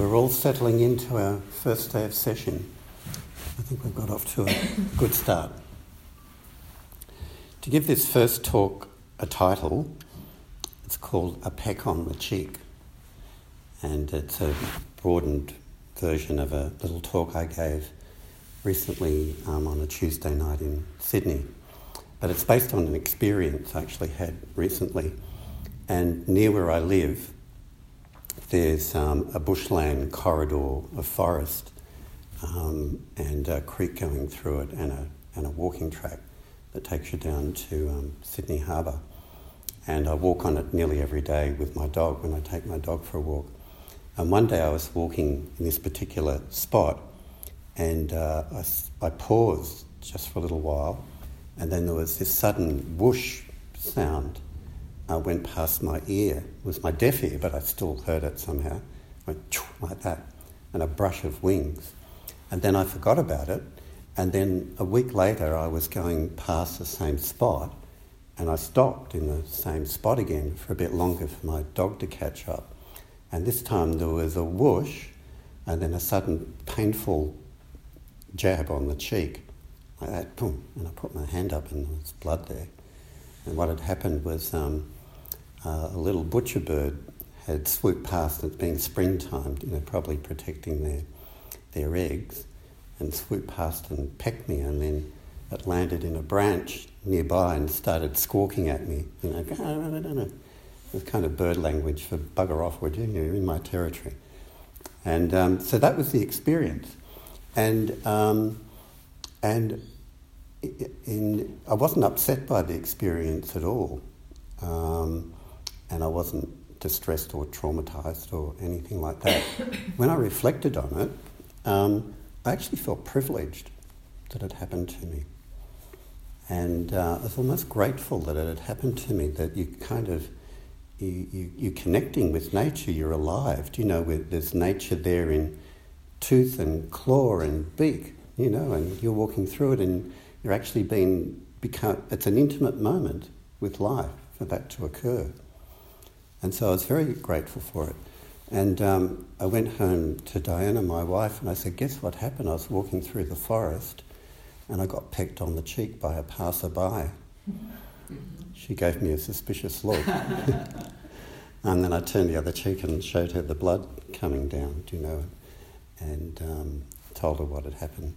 We're all settling into our first day of sesshin. I think we've got off to a good start. To give this first talk a title, it's called A Peck on the Cheek. And it's a broadened version of a little talk I gave recently um, on a Tuesday night in Sydney. But it's based on an experience I actually had recently. And near where I live, there's um, a bushland corridor of forest um, and a creek going through it and a, and a walking track that takes you down to um, Sydney Harbour. And I walk on it nearly every day with my dog when I take my dog for a walk. And one day I was walking in this particular spot and uh, I, I paused just for a little while and then there was this sudden whoosh sound uh, went past my ear. It was my deaf ear, but I still heard it somehow. Went like that, and a brush of wings. And then I forgot about it. And then a week later, I was going past the same spot, and I stopped in the same spot again for a bit longer for my dog to catch up. And this time there was a whoosh, and then a sudden painful jab on the cheek, like that, boom. And I put my hand up, and there was blood there. And what had happened was um, uh, a little butcher bird had swooped past it being springtime, you know, probably protecting their, their eggs, and swooped past and pecked me, and then it landed in a branch nearby and started squawking at me, you know, it was kind of bird language for bugger off, would you? You're in my territory. And um, so that was the experience. And, um, and in, I wasn't upset by the experience at all. Um, and I wasn't distressed or traumatized or anything like that. when I reflected on it, um, I actually felt privileged that it happened to me. And uh, I was almost grateful that it had happened to me, that you kind of, you, you, you're connecting with nature, you're alive. Do you know, there's nature there in tooth and claw and beak, you know, and you're walking through it and you're actually being, become, it's an intimate moment with life for that to occur. And so I was very grateful for it. And um, I went home to Diana, my wife, and I said, Guess what happened? I was walking through the forest and I got pecked on the cheek by a passerby. She gave me a suspicious look. and then I turned the other cheek and showed her the blood coming down, do you know, and um, told her what had happened.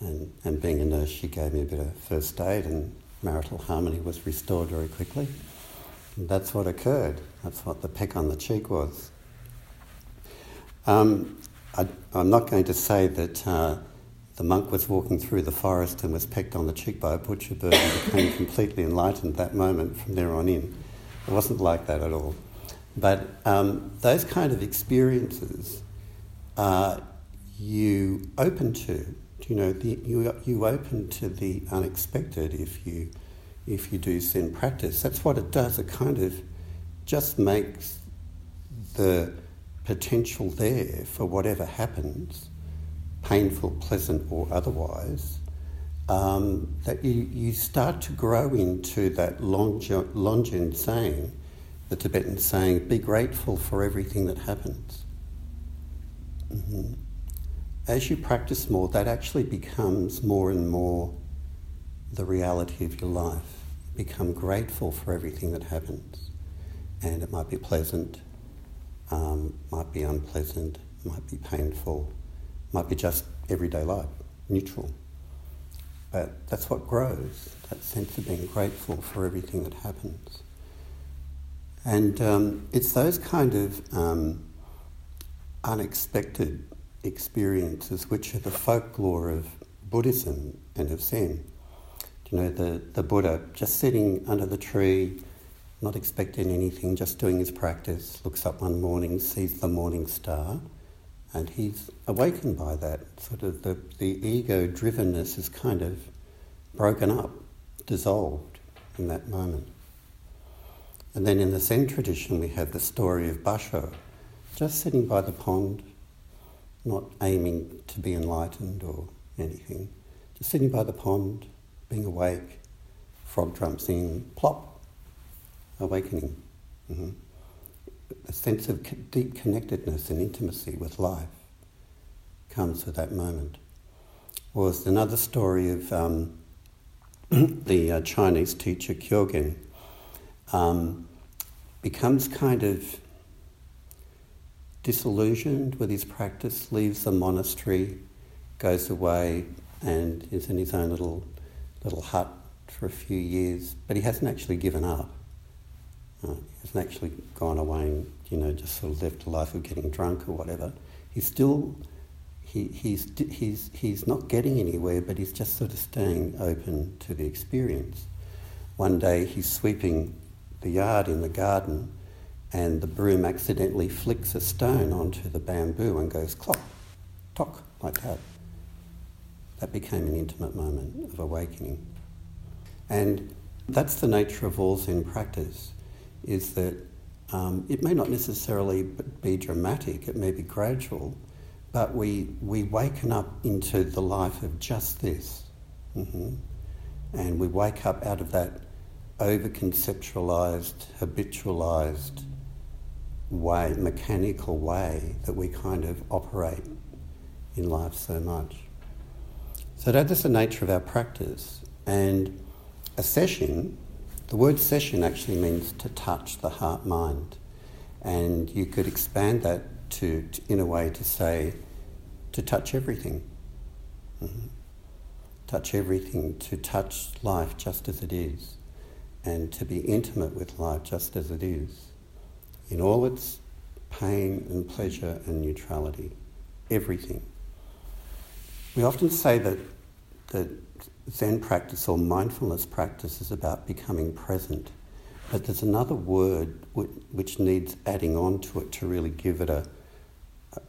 And, and being a nurse, she gave me a bit of first aid, and marital harmony was restored very quickly. That's what occurred. That's what the peck on the cheek was. Um, I, am not going to say that uh, the monk was walking through the forest and was pecked on the cheek by a butcher bird and became completely enlightened that moment from there on in. It wasn't like that at all. But um, those kind of experiences are you open to. You know, the, you, you open to the unexpected if you if you do Zen practice. That's what it does. It kind of just makes the potential there for whatever happens, painful, pleasant, or otherwise, um, that you, you start to grow into that lojong saying, the Tibetan saying, be grateful for everything that happens. Mm-hmm. As you practice more, that actually becomes more and more the reality of your life become grateful for everything that happens. And it might be pleasant, um, might be unpleasant, might be painful, might be just everyday life, neutral. But that's what grows, that sense of being grateful for everything that happens. And um, it's those kind of um, unexpected experiences which are the folklore of Buddhism and of Zen you know, the, the Buddha just sitting under the tree, not expecting anything, just doing his practice, looks up one morning, sees the morning star, and he's awakened by that. Sort of the, the ego drivenness is kind of broken up, dissolved in that moment. And then in the Zen tradition, we have the story of Basho, just sitting by the pond, not aiming to be enlightened or anything, just sitting by the pond, being awake, frog drum singing, plop, awakening. Mm-hmm. sense of deep connectedness and intimacy with life comes with that moment. Was another story of um, the uh, Chinese teacher Kyogen um, becomes kind of disillusioned with his practice, leaves the monastery, goes away, and is in his own little little hut for a few years. But he hasn't actually given up. Uh, he hasn't actually gone away and you know just sort of left a life of getting drunk or whatever. He's still he, he's he's he's not getting anywhere, but he's just sort of staying open to the experience. One day he's sweeping the yard in the garden and the broom accidentally flicks a stone onto the bamboo and goes clop, tock, like that. That became an intimate moment of awakening. And that's the nature of all Zen practice, is that um, it may not necessarily be dramatic, it may be gradual, but we, we waken up into the life of just this. Mm-hmm. And we wake up out of that over conceptualized, habitualized way, mechanical way that we kind of operate in life so much. So that is the nature of our practice. And a sesshin, the word sesshin actually means to touch the heart mind. And you could expand that to, to in a way to say, to touch everything. Mm-hmm. Touch everything, to touch life just as it is and to be intimate with life just as it is, in all its pain and pleasure and neutrality, everything. We often say that, that Zen practice or mindfulness practice is about becoming present, but there's another word which needs adding on to it to really give it a,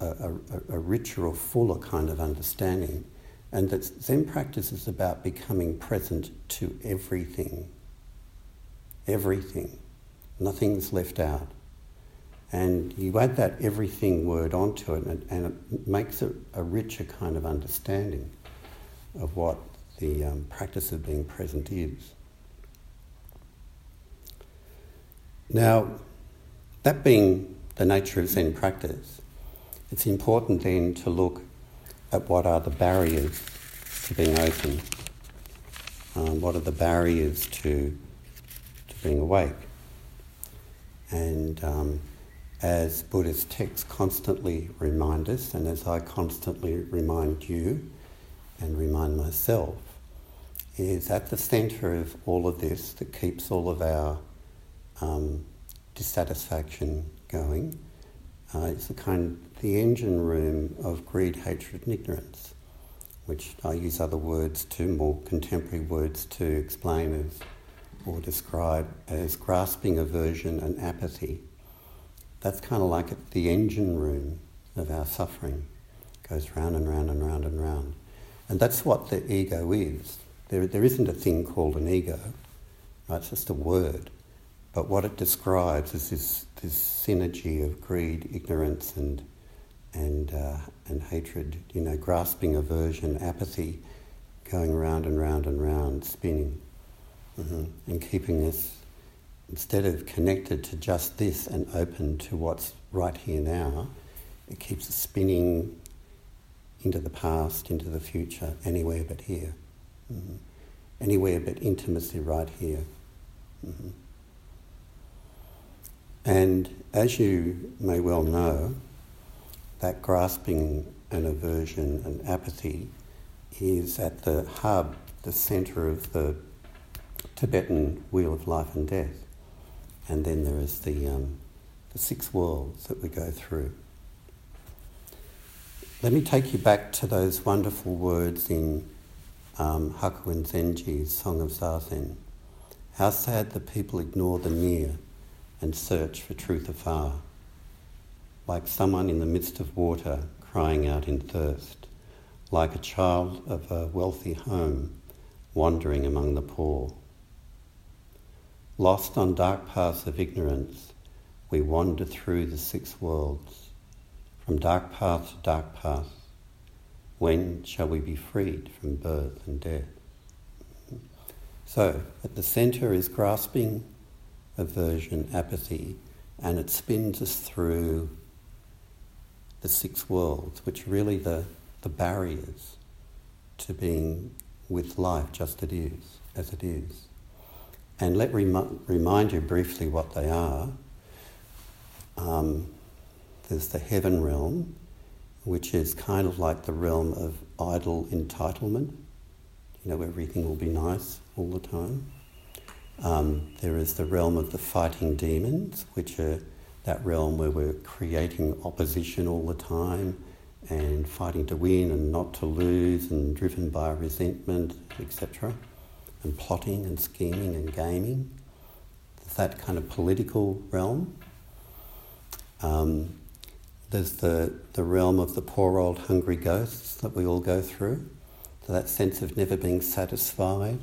a, a, a richer or fuller kind of understanding. And that Zen practice is about becoming present to everything everything. Nothing's left out. And you add that everything word onto it, and, and it makes it a richer kind of understanding of what the um, practice of being present is. Now, that being the nature of Zen practice, it's important then to look at what are the barriers to being open. Um, what are the barriers to to being awake. And um, as Buddhist texts constantly remind us, and as I constantly remind you and remind myself, is at the centre of all of this that keeps all of our um, dissatisfaction going. Uh, it's the kind, the engine room of greed, hatred, and ignorance, which I use other words too, more contemporary words to explain as or describe as grasping aversion and apathy. That's kind of like the engine room of our suffering. It goes round and round and round and round. And that's what the ego is. There, there isn't a thing called an ego, right? It's just a word. But what it describes is this, this synergy of greed, ignorance, and, and, uh, and hatred, you know, grasping aversion, apathy, going round and round and round, spinning. Mm-hmm. And keeping us, instead of connected to just this and open to what's right here now, it keeps us spinning into the past, into the future, anywhere but here. Mm-hmm. Anywhere but intimacy right here. Mm-hmm. And as you may well know, that grasping and aversion and apathy is at the hub, the centre of the Tibetan wheel of life and death. And then there is the, um, the six worlds that we go through. Let me take you back to those wonderful words in um, Hakuin Zenji's Song of Zazen. How sad the people ignore the near and search for truth afar, like someone in the midst of water crying out in thirst, like a child of a wealthy home wandering among the poor. Lost on dark paths of ignorance, we wander through the six worlds, from dark path to dark path. When shall we be freed from birth and death? So, at the centre is grasping, aversion, apathy, and it spins us through the six worlds, which are really the, the barriers to being with life just it is, as it is. And let me rem- remind you briefly what they are. Um, there's the heaven realm, which is kind of like the realm of idle entitlement. You know, everything will be nice all the time. Um, there is the realm of the fighting demons, which are that realm where we're creating opposition all the time and fighting to win and not to lose and driven by resentment, etc., and plotting and scheming and gaming. That kind of political realm. Um, there's the, the realm of the poor old hungry ghosts that we all go through. So that sense of never being satisfied,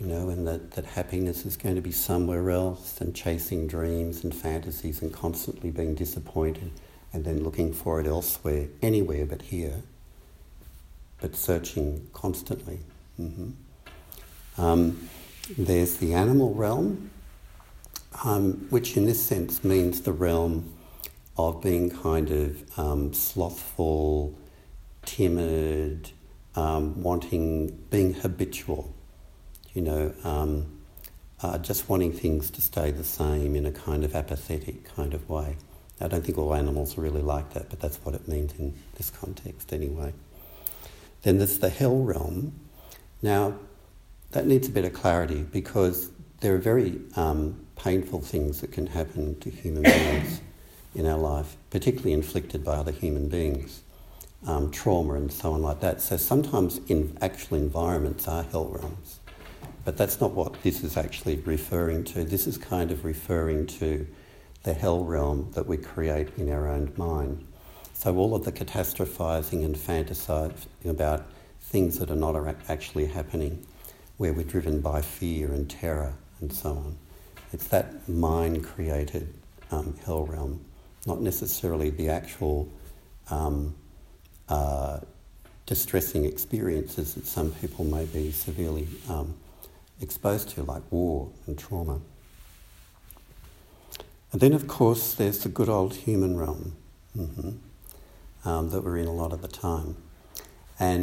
you know, and that, that happiness is going to be somewhere else, and chasing dreams and fantasies and constantly being disappointed and then looking for it elsewhere, anywhere but here, but searching constantly. Mm-hmm. Um, there's the animal realm, um, which in this sense means the realm of being kind of um, slothful, timid, um, wanting, being habitual you know, um, uh, just wanting things to stay the same in a kind of apathetic kind of way. I don't think all animals really like that, but that's what it means in this context anyway. Then there's the hell realm. Now, that needs a bit of clarity because there are very um, painful things that can happen to human beings in our life, particularly inflicted by other human beings, um, trauma and so on like that. So sometimes in actual environments are hell realms. But that's not what this is actually referring to. This is kind of referring to the hell realm that we create in our own mind. So all of the catastrophizing and fantasizing about things that are not actually happening, where we're driven by fear and terror and so on. It's that mind created um, hell realm, not necessarily the actual um, uh, distressing experiences that some people may be severely um, exposed to, like war and trauma. And then, of course, there's the good old human realm mm-hmm, um, that we're in a lot of the time.